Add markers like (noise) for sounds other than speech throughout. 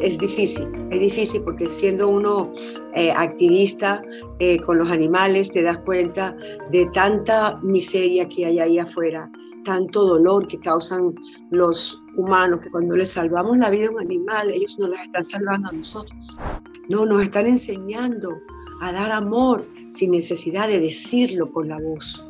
Es difícil, es difícil porque siendo uno eh, activista eh, con los animales te das cuenta de tanta miseria que hay ahí afuera, tanto dolor que causan los humanos, que cuando les salvamos la vida a un animal, ellos nos la están salvando a nosotros. No, nos están enseñando a dar amor sin necesidad de decirlo con la voz.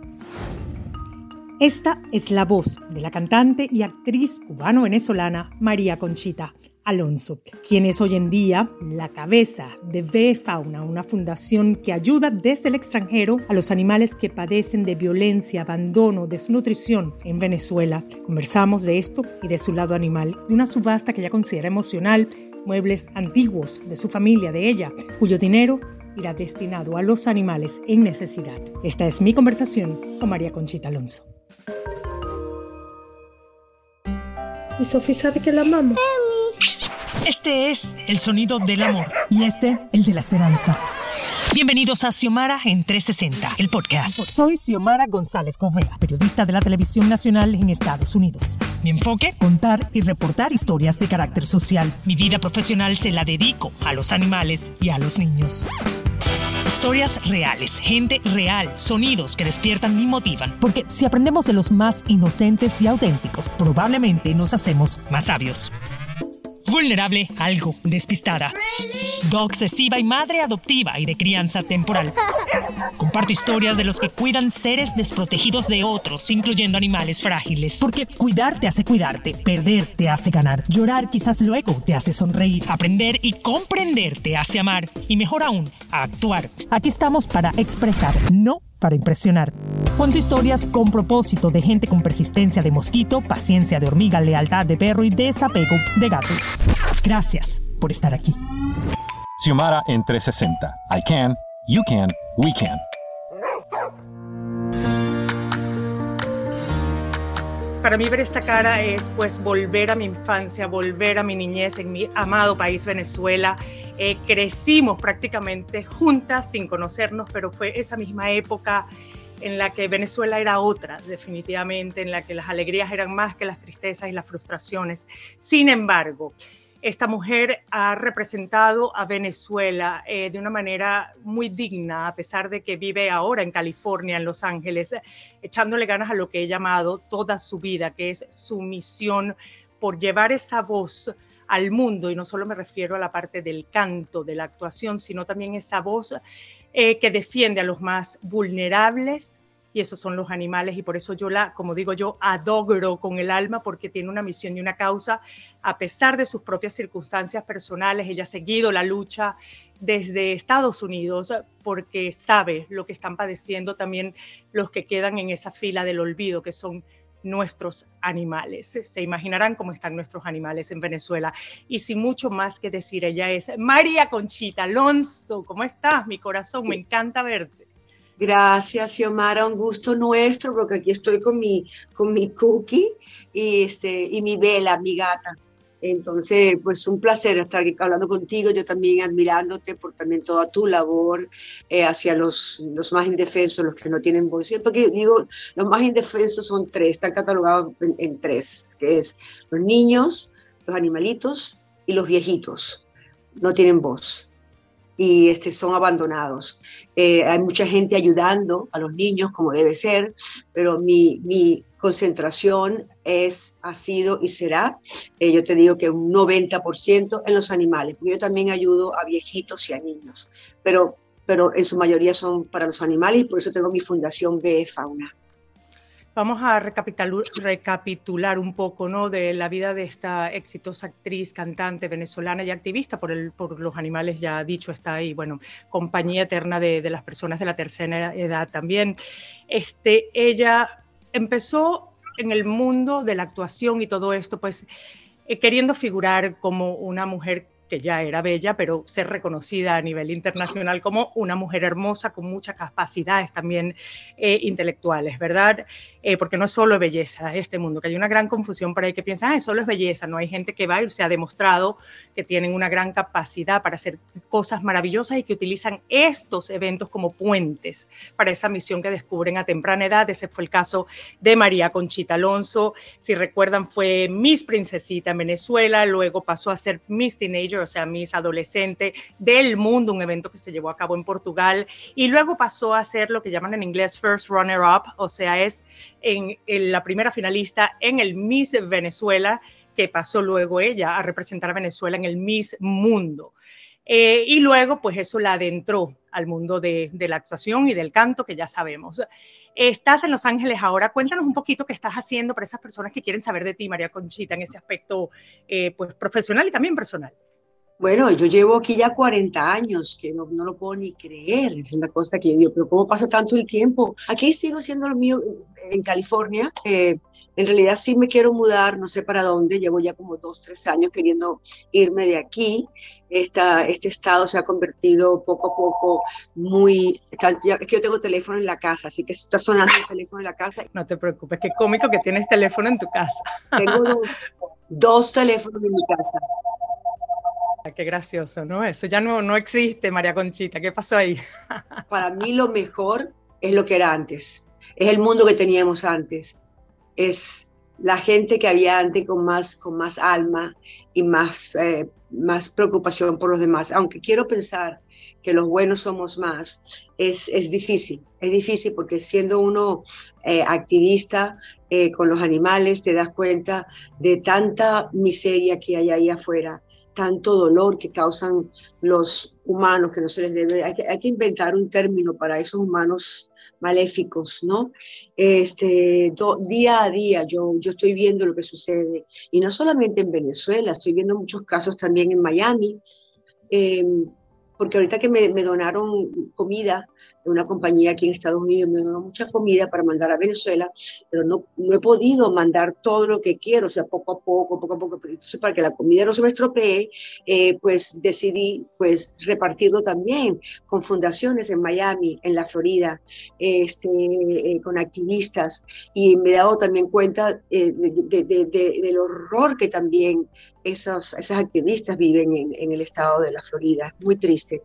Esta es la voz de la cantante y actriz cubano-venezolana María Conchita Alonso, quien es hoy en día la cabeza de Ve Fauna, una fundación que ayuda desde el extranjero a los animales que padecen de violencia, abandono, desnutrición en Venezuela. Conversamos de esto y de su lado animal, de una subasta que ella considera emocional, muebles antiguos de su familia, de ella, cuyo dinero irá destinado a los animales en necesidad. Esta es mi conversación con María Conchita Alonso. Y Sofía sabe que la amamos. Este es el sonido del amor y este el de la esperanza. Bienvenidos a Xiomara en 360, el podcast. Soy Xiomara González Correa, periodista de la televisión nacional en Estados Unidos. Mi enfoque, contar y reportar historias de carácter social. Mi vida profesional se la dedico a los animales y a los niños. Historias reales, gente real, sonidos que despiertan y motivan. Porque si aprendemos de los más inocentes y auténticos, probablemente nos hacemos más sabios vulnerable, algo despistada. obsesiva y madre adoptiva y de crianza temporal. Comparto historias de los que cuidan seres desprotegidos de otros, incluyendo animales frágiles. Porque cuidar te hace cuidarte, perder te hace ganar, llorar quizás luego te hace sonreír, aprender y comprender te hace amar y mejor aún, actuar. Aquí estamos para expresar, no para impresionar. Cuento historias con propósito de gente con persistencia de mosquito, paciencia de hormiga, lealtad de perro y desapego de gato. Gracias por estar aquí. Xiomara en 360. I can, you can, we can. Para mí ver esta cara es pues volver a mi infancia, volver a mi niñez en mi amado país Venezuela eh, crecimos prácticamente juntas sin conocernos, pero fue esa misma época en la que Venezuela era otra, definitivamente, en la que las alegrías eran más que las tristezas y las frustraciones. Sin embargo, esta mujer ha representado a Venezuela eh, de una manera muy digna, a pesar de que vive ahora en California, en Los Ángeles, echándole ganas a lo que he llamado toda su vida, que es su misión por llevar esa voz al mundo, y no solo me refiero a la parte del canto, de la actuación, sino también esa voz eh, que defiende a los más vulnerables, y esos son los animales, y por eso yo la, como digo yo, adoro con el alma, porque tiene una misión y una causa, a pesar de sus propias circunstancias personales, ella ha seguido la lucha desde Estados Unidos, porque sabe lo que están padeciendo también los que quedan en esa fila del olvido, que son nuestros animales. Se imaginarán cómo están nuestros animales en Venezuela. Y sin mucho más que decir, ella es María Conchita Alonso. ¿Cómo estás, mi corazón? Me encanta verte. Gracias, Xiomara, un gusto nuestro, porque aquí estoy con mi, con mi cookie y, este, y mi vela, mi gata. Entonces, pues un placer estar aquí hablando contigo, yo también admirándote por también toda tu labor eh, hacia los, los más indefensos, los que no tienen voz. Porque digo, los más indefensos son tres, están catalogados en, tres, que es los niños, los animalitos y los viejitos. No tienen voz y este, son abandonados. Eh, hay mucha gente ayudando a los niños como debe ser, pero mi, mi concentración es, ha sido y será, eh, yo te digo que un 90% en los animales, porque yo también ayudo a viejitos y a niños, pero, pero en su mayoría son para los animales y por eso tengo mi fundación BE Fauna. Vamos a recapitular, un poco ¿no? de la vida de esta exitosa actriz, cantante venezolana y activista por, el, por los animales, ya dicho está ahí, bueno, compañía eterna de, de las personas de la tercera edad también. Este, ella empezó en el mundo de la actuación y todo esto, pues eh, queriendo figurar como una mujer que ya era bella, pero ser reconocida a nivel internacional como una mujer hermosa con muchas capacidades también eh, intelectuales, ¿verdad? Eh, porque no es solo belleza este mundo, que hay una gran confusión por ahí que piensan, ah, solo es belleza, no hay gente que va y se ha demostrado que tienen una gran capacidad para hacer cosas maravillosas y que utilizan estos eventos como puentes para esa misión que descubren a temprana edad. Ese fue el caso de María Conchita Alonso, si recuerdan fue Miss Princesita en Venezuela, luego pasó a ser Miss Teenager O sea, Miss Adolescente del Mundo, un evento que se llevó a cabo en Portugal, y luego pasó a ser lo que llaman en inglés First Runner Up, o sea, es en, la primera finalista en el Miss Venezuela, que pasó luego ella a representar a Venezuela en el Miss Mundo. Eh, y luego, pues eso la adentró al mundo de, de, la actuación y del canto, que ya sabemos. Estás en Los Ángeles ahora. Cuéntanos un poquito qué estás haciendo para esas personas que quieren saber de ti, María Conchita, en ese aspecto eh, pues, profesional y también personal. Bueno, yo llevo aquí ya 40 años, que no, no, lo puedo ni creer. Es una cosa que yo digo, pero ¿cómo pasa tanto el tiempo? Aquí sigo siendo lo mío en California. Eh, en realidad sí me quiero mudar, no sé para dónde. Llevo ya como dos, tres años queriendo irme de aquí esta, este estado se ha convertido poco a poco muy... es que yo tengo teléfono en la casa, así que está sonando el teléfono en la casa. No te preocupes, qué cómico que tienes teléfono en tu casa. Tengo dos, teléfonos en mi casa. Qué gracioso, ¿no? Eso ya no, no existe, María Conchita. ¿Qué pasó ahí? (laughs) Para mí lo mejor es lo que era antes. Es el mundo que teníamos antes. Es la gente que había antes con más, con más alma y más, eh, más preocupación por los demás. Aunque quiero pensar que los buenos somos más, es, es difícil, es difícil porque siendo uno eh, activista eh, con los animales te das cuenta de tanta miseria que hay ahí afuera, tanto dolor que causan los humanos que no se les debe. Hay que, inventar un término para esos humanos maléficos, ¿no? Este, día a día yo, yo estoy viendo lo que sucede, y no solamente en Venezuela, estoy viendo muchos casos también en Miami, em, porque ahorita que me, me donaron comida, una compañía aquí en Estados Unidos me dio mucha comida para mandar a Venezuela, pero no, no he podido mandar todo lo que quiero, o sea, poco a poco, poco a poco. Entonces, para que la comida no se me estropee, eh, pues decidí pues repartirlo también con fundaciones en Miami, en la Florida, este, eh, con activistas, y me he dado también cuenta eh, de, de, del horror que también esos, esas activistas viven en, en, el estado de la Florida. Muy triste.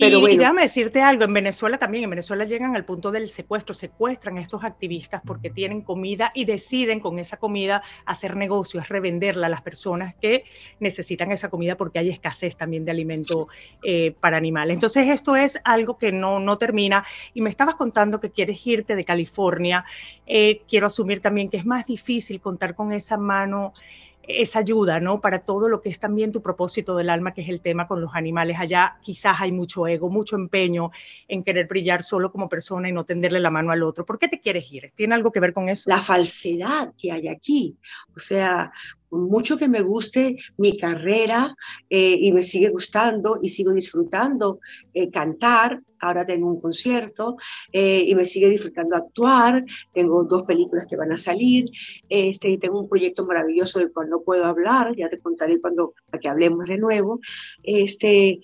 Pero y, bueno. déjame decirte algo, en Venezuela también, en Venezuela llegan al punto del secuestro, secuestran a estos activistas porque tienen comida y deciden con esa comida hacer negocios, revenderla a las personas que necesitan esa comida porque hay escasez también de alimento eh, para animales. Entonces esto es algo que no, no termina. Y me estabas contando que quieres irte de California. Eh, quiero asumir también que es más difícil contar con esa mano esa ayuda, ¿no? Para todo lo que es también tu propósito del alma, que es el tema con los animales. Allá quizás hay mucho ego, mucho empeño en querer brillar solo como persona y no tenderle la mano al otro. ¿Por qué te quieres ir? ¿Tiene algo que ver con eso? La falsedad que hay aquí. O sea, mucho que me guste mi carrera eh, y me sigue gustando y sigo disfrutando eh, cantar. Ahora tengo un concierto eh, y me sigue disfrutando actuar. Tengo dos películas que van a salir este, y tengo un proyecto maravilloso del cual no puedo hablar. Ya te contaré cuando para que hablemos de nuevo. Este,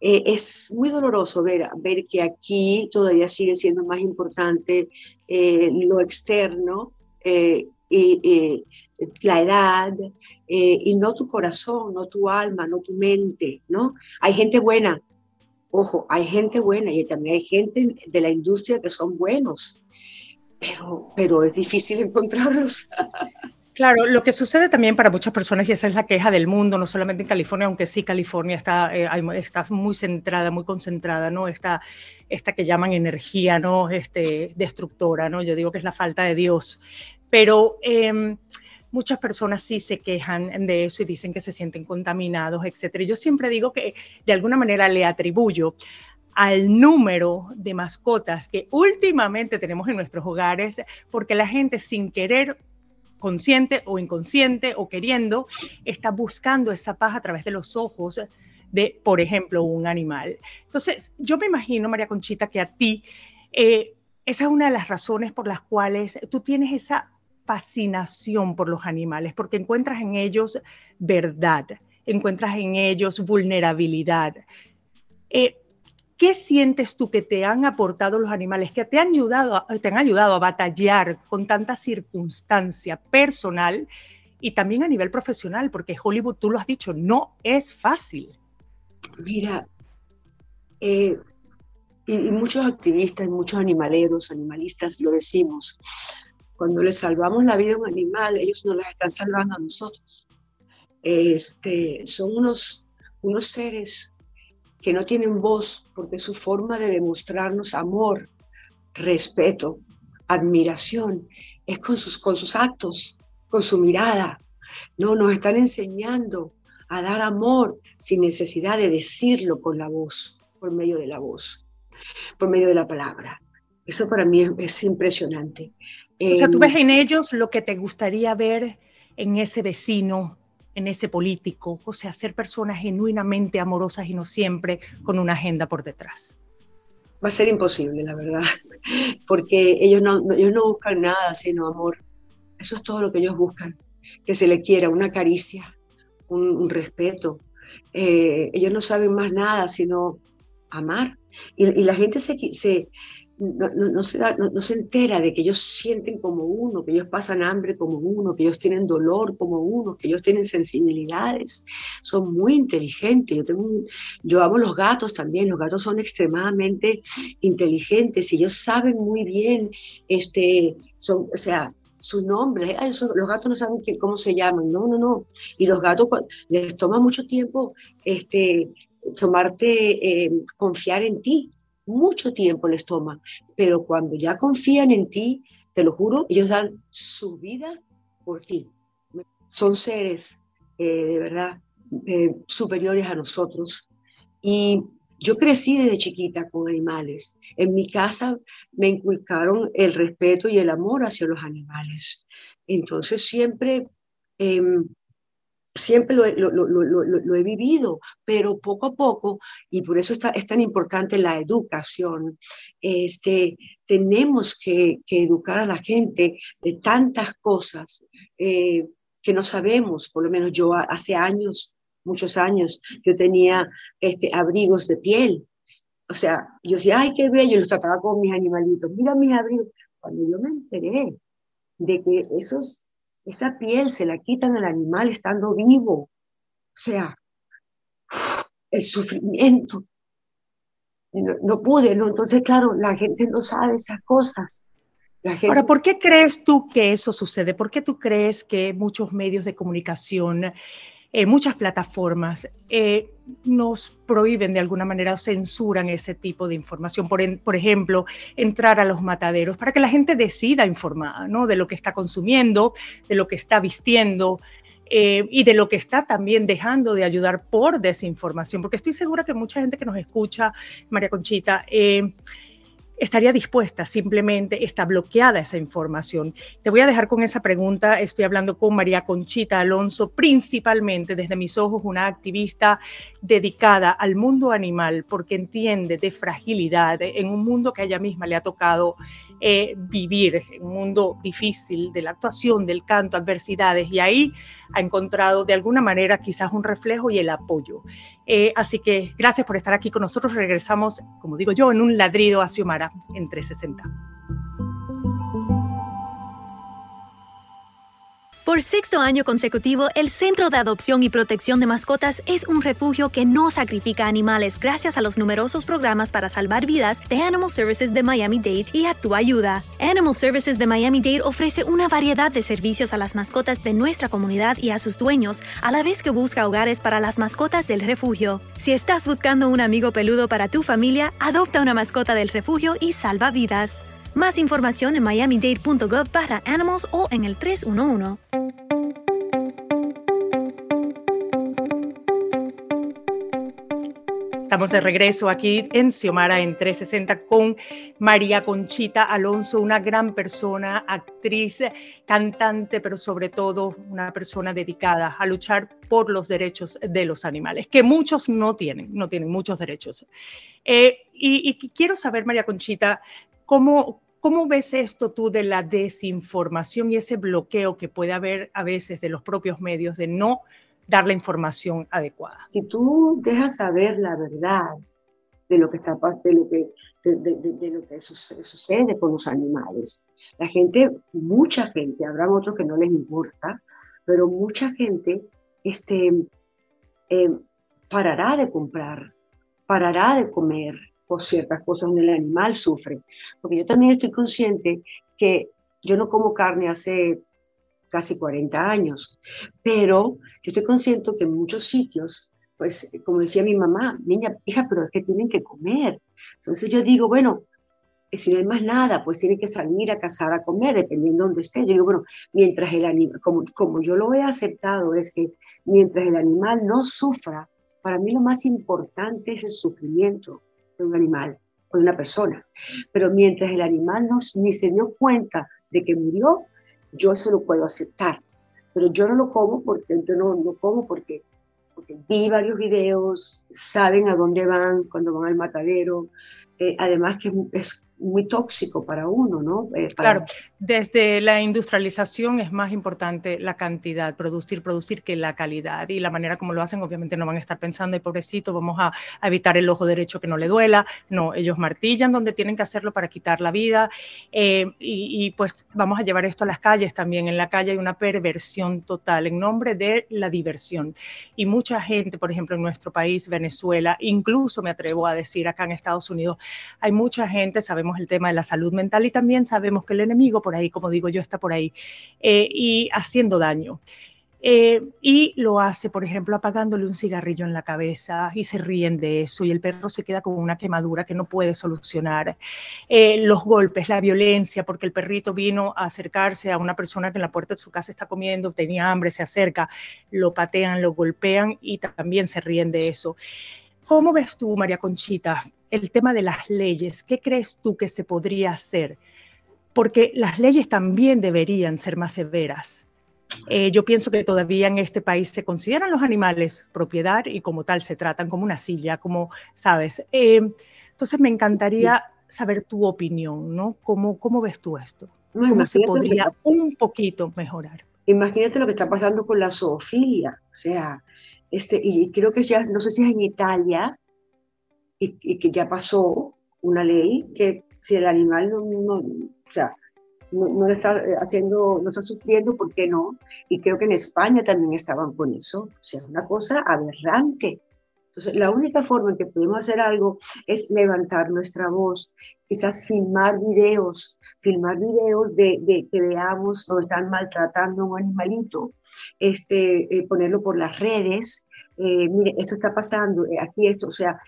es muy doloroso ver, ver que aquí todavía sigue siendo más importante lo externo y, la edad, eh, y no tu corazón, no tu alma, no tu mente, ¿no? Hay gente buena, ojo, hay gente buena y también hay gente de la industria que son buenos, pero, pero es difícil (laughs) encontrarlos. Claro, lo que sucede también para muchas personas, y esa es la queja del mundo, no solamente en California, aunque sí California está, eh, está muy centrada, muy concentrada, ¿no? Esta, esta que llaman energía, ¿no? Este, destructora, ¿no? Yo digo que es la falta de Dios. Pero eh, muchas personas sí se quejan de eso y dicen que se sienten contaminados, etcétera. Yo siempre digo que de alguna manera le atribuyo al número de mascotas que últimamente tenemos en nuestros hogares, porque la gente sin querer consciente o inconsciente o queriendo, está buscando esa paz a través de los ojos de, por ejemplo, un animal. Entonces, yo me imagino, María Conchita, que a ti, eh, esa es una de las razones por las cuales tú tienes esa fascinación por los animales, porque encuentras en ellos verdad, encuentras en ellos vulnerabilidad. Eh, ¿Qué sientes tú que te han aportado los animales, que te han ayudado, te han ayudado a batallar con tanta circunstancia personal y también a nivel profesional? Porque Hollywood, tú lo has dicho, no es fácil. Mira, eh, y, y, muchos activistas, muchos animaleros, animalistas lo decimos, cuando les salvamos la vida a un animal, ellos nos la están salvando a nosotros. Este, son unos, unos seres que no tienen voz porque su forma de demostrarnos amor, respeto, admiración es con sus, con sus actos, con su mirada. No, nos están enseñando a dar amor sin necesidad de decirlo con la voz, por medio de la voz, por medio de la palabra. Eso para mí es, impresionante. O sea, tú ves en ellos lo que te gustaría ver en ese vecino, en ese político, o sea, ser personas genuinamente amorosas y no siempre con una agenda por detrás. Va a ser imposible, la verdad, (laughs) porque ellos no, ellos no buscan nada sino amor. Eso es todo lo que ellos buscan, que se le quiera una caricia, un, respeto. Eh, ellos no saben más nada sino amar. Y, la gente se, se no, se no, se entera de que ellos sienten como uno, que ellos pasan hambre como uno, que ellos tienen dolor como uno, que ellos tienen sensibilidades. Son muy inteligentes. Yo, tengo yo amo los gatos también. Los gatos son extremadamente inteligentes y ellos saben muy bien, este, son, o sea, su nombre, los gatos no saben cómo se llaman, no, no, no. Y los gatos les toma mucho tiempo este, tomarte, eh, confiar en ti, mucho tiempo les toma, pero cuando ya confían en ti, te lo juro, ellos dan su vida por ti. Son seres eh, de verdad eh, superiores a nosotros. Y yo crecí desde chiquita con animales. En mi casa me inculcaron el respeto y el amor hacia los animales. Entonces siempre, em, siempre lo, lo, he vivido, pero poco a poco, y por eso está, es tan importante la educación, este, tenemos que, educar a la gente de tantas cosas eh, que no sabemos, por lo menos yo hace años muchos años, yo tenía este, abrigos de piel. O sea, yo decía, ay, qué bello, los trataba con mis animalitos, mira mis abrigos. Cuando yo me enteré de que esos, esa piel se la quitan al animal estando vivo, o sea, el sufrimiento. No, pude, ¿no? Entonces, claro, la gente no sabe esas cosas. Ahora, ¿por qué crees tú que eso sucede? ¿Por qué tú crees que muchos medios de comunicación eh, muchas plataformas eh, nos prohíben de alguna manera o censuran ese tipo de información. Por, por, ejemplo, entrar a los mataderos para que la gente decida informar ¿no? de lo que está consumiendo, de lo que está vistiendo. Eh, y de lo que está también dejando de ayudar por desinformación, porque estoy segura que mucha gente que nos escucha, María Conchita, estaría dispuesta, simplemente está bloqueada esa información. Te voy a dejar con esa pregunta. Estoy hablando con María Conchita Alonso, principalmente desde mis ojos, una activista dedicada al mundo animal, porque entiende de fragilidad en un mundo que a ella misma le ha tocado eh, vivir, un mundo difícil de la actuación, del canto, adversidades, y ahí ha encontrado de alguna manera quizás un reflejo y el apoyo. Eh, así que gracias por estar aquí con nosotros. Regresamos, como digo yo, en un ladrido a Xiomara en 360. Por sexto año consecutivo, el Centro de Adopción y Protección de Mascotas es un refugio que no sacrifica animales gracias a los numerosos programas para salvar vidas de Animal Services de Miami-Dade y a tu ayuda. Animal Services de Miami-Dade ofrece una variedad de servicios a las mascotas de nuestra comunidad y a sus dueños, a la vez que busca hogares para las mascotas del refugio. Si estás buscando un amigo peludo para tu familia, adopta una mascota del refugio y salva vidas. Más información en miamidade.gov para animals o en el 311. Estamos de regreso aquí en Xiomara en 360 con María Conchita Alonso, una gran persona, actriz, cantante, pero sobre todo una persona dedicada a luchar por los derechos de los animales, que muchos no tienen, no tienen muchos derechos. Eh, y, y, quiero saber, María Conchita, ¿Cómo, ¿Cómo ves esto tú de la desinformación y ese bloqueo que puede haber a veces de los propios medios de no dar la información adecuada? Si tú dejas saber la verdad de lo que está de lo que de, lo que sucede, con los animales, la gente, mucha gente, habrá otros que no les importa, pero mucha gente este, eh, parará de comprar, parará de comer, ciertas cosas donde el animal sufre. Porque yo también estoy consciente que yo no como carne hace casi 40 años, pero yo estoy consciente que en muchos sitios pues como decía mi mamá, niña, hija, pero es que tienen que comer. Entonces yo digo, bueno, si no hay más nada, pues tienen que salir a cazar a comer, dependiendo de dónde esté. Yo digo, bueno, mientras el animal, como, como yo lo he aceptado, es que mientras el animal no sufra, para mí lo más importante es el sufrimiento de un animal o de una persona. Pero mientras el animal no, ni se dio cuenta de que murió, yo eso lo puedo aceptar. Pero yo no lo como porque no lo como porque, porque vi varios videos, saben a dónde van cuando van al matadero. Eh, además que es muy tóxico para uno, ¿no? Eh, claro, desde la industrialización es más importante la cantidad, producir, producir que la calidad. Y la manera como lo hacen, obviamente no van a estar pensando, y pobrecito, vamos a, evitar el ojo derecho que no le duela. No, ellos martillan donde tienen que hacerlo para quitar la vida. Eh, y, y, pues vamos a llevar esto a las calles también. En la calle hay una perversión total en nombre de la diversión. Y mucha gente, por ejemplo, en nuestro país, Venezuela, incluso me atrevo a decir acá en Estados Unidos, hay mucha gente, sabemos el tema de la salud mental y también sabemos que el enemigo por ahí, como digo yo, está por ahí eh, y haciendo daño. Eh, y lo hace, por ejemplo, apagándole un cigarrillo en la cabeza y se ríen de eso y el perro se queda con una quemadura que no puede solucionar. Eh, los golpes, la violencia, porque el perrito vino a acercarse a una persona que en la puerta de su casa está comiendo, tenía hambre, se acerca, lo patean, lo golpean y también se ríen de eso. ¿Cómo ves tú, María Conchita, el tema de las leyes? ¿Qué crees tú que se podría hacer? Porque las leyes también deberían ser más severas. Eh, yo pienso que todavía en este país se consideran los animales propiedad y como tal se tratan como una silla, como sabes. Eh, entonces me encantaría saber tu opinión, ¿no? ¿Cómo, cómo ves tú esto? ¿Cómo se podría un poquito mejorar? Imagínate lo que está pasando con la zoofilia. O sea, este, y creo que ya, no sé si es en Italia, y, que ya pasó una ley que si el animal no, o sea, no, no, está haciendo, no está sufriendo, ¿por qué no? Y creo que en España también estaban con eso. O sea, una cosa aberrante. Entonces, la única forma en que podemos hacer algo es levantar nuestra voz, quizás filmar videos, filmar videos de, de que veamos donde están maltratando a un animalito, este, eh, ponerlo por las redes, eh, mire, esto está pasando, eh, aquí esto, o sea,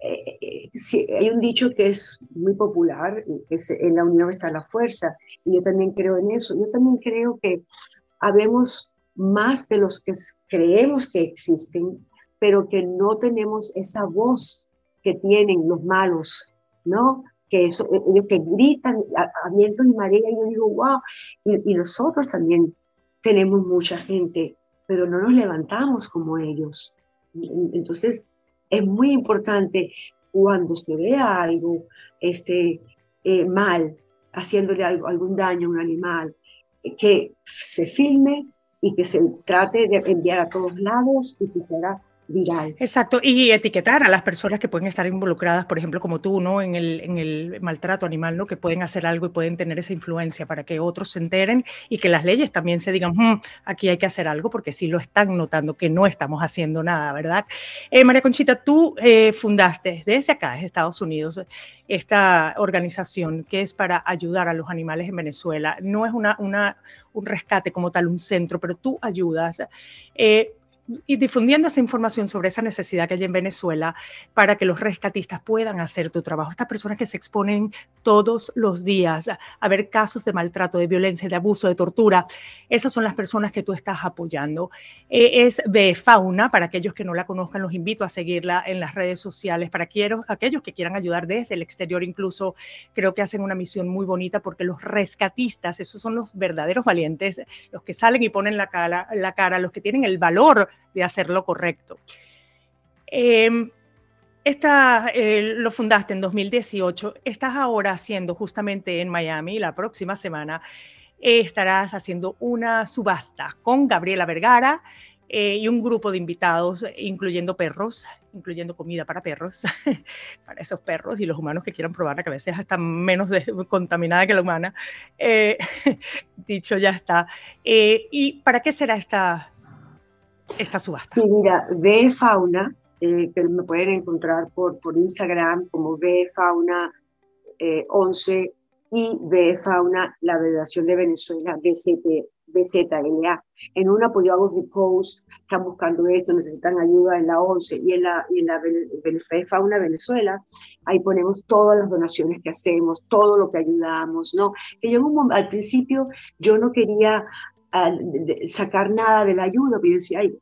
hay un dicho que es muy popular, que es en la unión está la fuerza, y yo también creo en eso. Yo también creo que habemos más de los que creemos que existen, pero que no tenemos esa voz que tienen los malos, ¿no? Que eso, e, ellos que gritan a, vientos y marea, y yo digo, wow, y, y nosotros también tenemos mucha gente, pero no nos levantamos como ellos. Entonces, es muy importante cuando se vea algo este, eh, mal, haciéndole algo, algún daño a un animal, que se filme y que se trate de enviar a todos lados y que será Exacto, y etiquetar a las personas que pueden estar involucradas, por ejemplo, como tú, ¿no? En el, en el maltrato animal, ¿no? Que pueden hacer algo y pueden tener esa influencia para que otros se enteren y que las leyes también se digan, hmm, aquí hay que hacer algo porque sí lo están notando que no estamos haciendo nada, ¿verdad? Eh, María Conchita, tú eh, fundaste desde acá, en Estados Unidos, esta organización que es para ayudar a los animales en Venezuela. No es una, una, un rescate como tal, un centro, pero tú ayudas. Eh, y difundiendo esa información sobre esa necesidad que hay en Venezuela para que los rescatistas puedan hacer tu trabajo. Estas personas que se exponen todos los días a ver casos de maltrato, de violencia, de abuso, de tortura, esas son las personas que tú estás apoyando. Eh, es de Fauna, para aquellos que no la conozcan, los invito a seguirla en las redes sociales. Para aquellos que quieran ayudar desde el exterior, incluso creo que hacen una misión muy bonita porque los rescatistas, esos son los verdaderos valientes, los que salen y ponen la cara, la cara los que tienen el valor de hacer lo correcto. Em, esta, eh, lo fundaste en 2018, estás ahora haciendo justamente en Miami, la próxima semana eh, estarás haciendo una subasta con Gabriela Vergara eh, y un grupo de invitados, incluyendo perros, incluyendo comida para perros, (laughs) para esos perros y los humanos que quieran probarla, que a veces está menos contaminada que la humana. (laughs) dicho ya está. ¿Y para qué será esta, esta subasta? Sí, mira, ve fauna, eh, que me pueden encontrar por, por Instagram como ve fauna 11 eh, y ve fauna la Federación de Venezuela, BCP, BZLA. En una, pues yo hago repost, están buscando esto, necesitan ayuda en la 11 y en la, y en la Fauna Venezuela, ahí ponemos todas las donaciones que hacemos, todo lo que ayudamos, ¿no? Que yo al principio yo no quería sacar nada de la ayuda, pero yo decía, ay,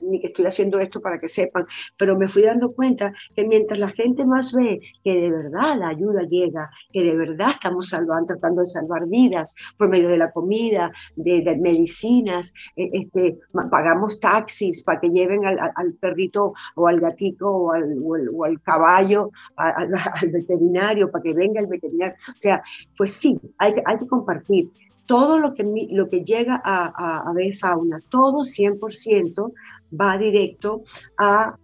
ni que estoy haciendo esto para que sepan, pero me fui dando cuenta que mientras la gente más ve que de verdad la ayuda llega, que de verdad estamos salvando, tratando de salvar vidas por medio de la comida, de, medicinas, e, este, pagamos taxis para que lleven al, perrito o al gatito o al, o al, caballo (laughs) al veterinario, para que venga el veterinario. O sea, pues sí, hay, hay que compartir todo lo que, lo que llega a, a, ver fauna, todo 100% va directo a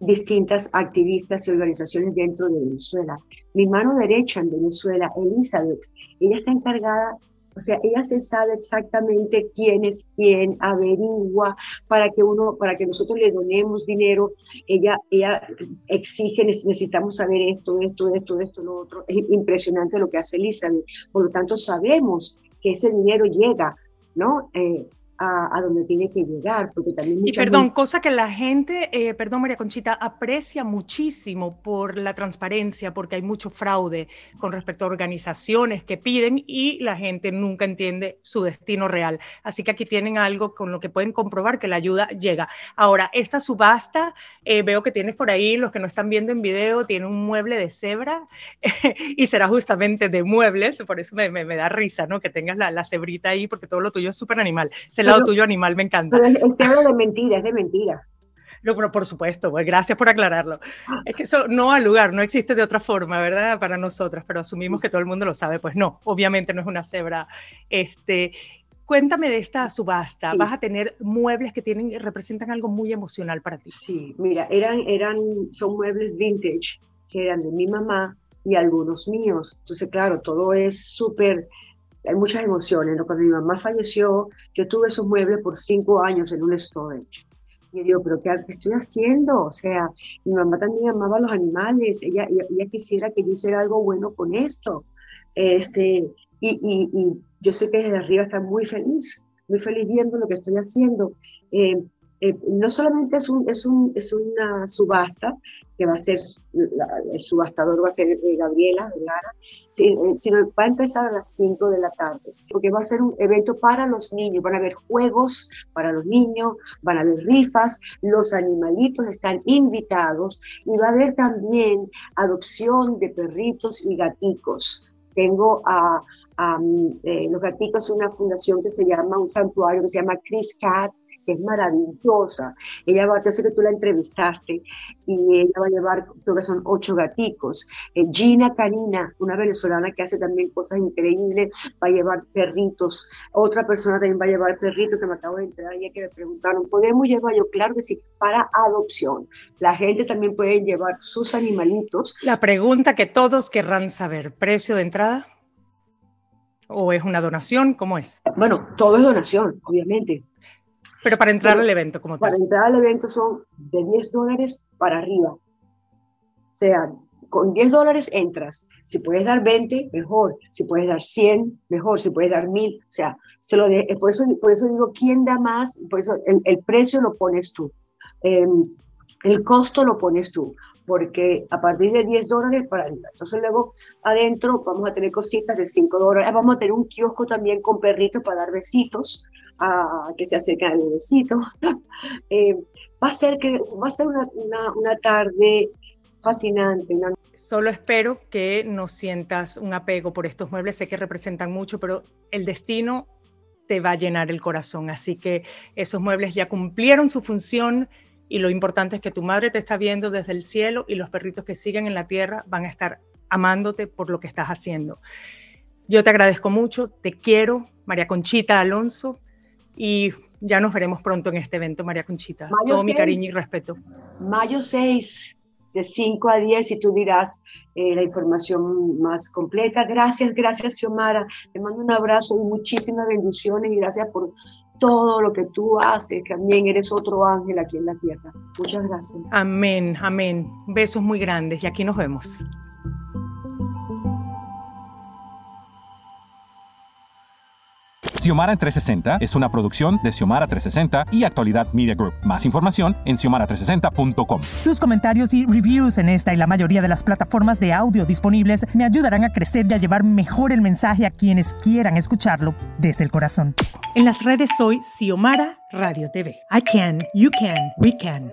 distintas activistas y organizaciones dentro de Venezuela. Mi mano derecha en Venezuela, Elizabeth, ella está encargada, o sea, ella se sabe exactamente quién es quién, averigua para que uno, para que nosotros le donemos dinero. Ella, ella exige, necesitamos saber esto, esto, esto, esto, lo otro. Es impresionante lo que hace Elizabeth. Por lo tanto, sabemos que ese dinero llega, ¿no? Eh, a, donde tiene que llegar, porque también... Y perdón, cosa que la gente, eh, perdón María Conchita, aprecia muchísimo por la transparencia, porque hay mucho fraude con respecto a organizaciones que piden y la gente nunca entiende su destino real. Así que aquí tienen algo con lo que pueden comprobar que la ayuda llega. Ahora, esta subasta, eh, veo que tienes por ahí, los que no están viendo en video, tiene un mueble de cebra (laughs) y será justamente de muebles, por eso me, me, da risa, ¿no? Que tengas la, la cebrita ahí, porque todo lo tuyo es súper animal. Se lado (laughs) tuyo animal me encanta. Es, de mentira, es de mentira. No, pero por supuesto, pues gracias por aclararlo. Es que eso no ha lugar, no existe de otra forma, ¿verdad? Para nosotras, pero asumimos que todo el mundo lo sabe. Pues no, obviamente no es una cebra. Este, cuéntame de esta subasta. Vas a tener muebles que tienen, representan algo muy emocional para ti. Sí, mira, eran, eran, son muebles vintage que eran de mi mamá y algunos míos. Entonces, claro, todo es súper hay muchas emociones. Cuando mi mamá falleció, yo tuve esos muebles por cinco años en un storage. Y yo digo, ¿pero qué, estoy haciendo? O sea, mi mamá también amaba a los animales, ella, ella, quisiera que yo hiciera algo bueno con esto. Este, y, y, y, yo sé que desde arriba está muy feliz, muy feliz viendo lo que estoy haciendo. Eh, eh, no solamente es, un, es, un, es, una subasta, que va a ser, el subastador va a ser eh, Gabriela Vergara, eh, sino va a empezar a las 5 de la tarde, porque va a ser un evento para los niños, van a haber juegos para los niños, van a haber rifas, los animalitos están invitados y va a haber también adopción de perritos y gaticos. Tengo a, los gaticos, una fundación que se llama, un santuario que se llama Chris Cats, que es maravillosa. Ella va, yo sé que tú la entrevistaste, y ella va a llevar, creo que son ocho gaticos. Eh, Gina Canina, una venezolana que hace también cosas increíbles, va a llevar perritos. Otra persona también va a llevar perritos que me acabo de entrar y que me preguntaron, ¿podemos llevar? Yo, claro que sí, para adopción. La gente también puede llevar sus animalitos. La pregunta que todos querrán saber, ¿precio de entrada? ¿O es una donación? ¿Cómo es? Bueno, todo es donación, obviamente. Pero para entrar al evento, como tal. Para entrar al evento son de 10 dólares para arriba. O sea, con 10 dólares entras. Si puedes dar 20, mejor. Si puedes dar 100, mejor. Si puedes dar 1000, o sea, se lo de, por, eso, por eso digo, ¿quién da más? Por eso el, precio lo pones tú. Em, el costo lo pones tú porque a partir de 10 dólares para arriba. Entonces luego adentro vamos a tener cositas de 5 dólares. Vamos a tener un kiosco también con perritos para dar besitos a que se acerquen al bebecito. (laughs) Eh, va a ser, que, va a ser una, una, tarde fascinante. Solo espero que no sientas un apego por estos muebles. Sé que representan mucho, pero el destino te va a llenar el corazón. Así que esos muebles ya cumplieron su función y lo importante es que tu madre te está viendo desde el cielo y los perritos que siguen en la tierra van a estar amándote por lo que estás haciendo. Yo te agradezco mucho, te quiero, María Conchita Alonso, y ya nos veremos pronto en este evento, María Conchita. Todo mi cariño y respeto. Mayo 6, de 5 a 10, y tú dirás eh, la información más completa. Gracias, gracias, Xiomara. Te mando un abrazo y muchísimas bendiciones y gracias por todo lo que tú haces. También eres otro ángel aquí en la tierra. Muchas gracias. Amén, amén. Besos muy grandes y aquí nos vemos. Xiomara en 360 es una producción de Xiomara 360 y Actualidad Media Group. Más información en xiomara360.com. Tus comentarios y reviews en esta y la mayoría de las plataformas de audio disponibles me ayudarán a crecer y a llevar mejor el mensaje a quienes quieran escucharlo desde el corazón. En las redes soy Xiomara Radio TV. I can, you can, we can.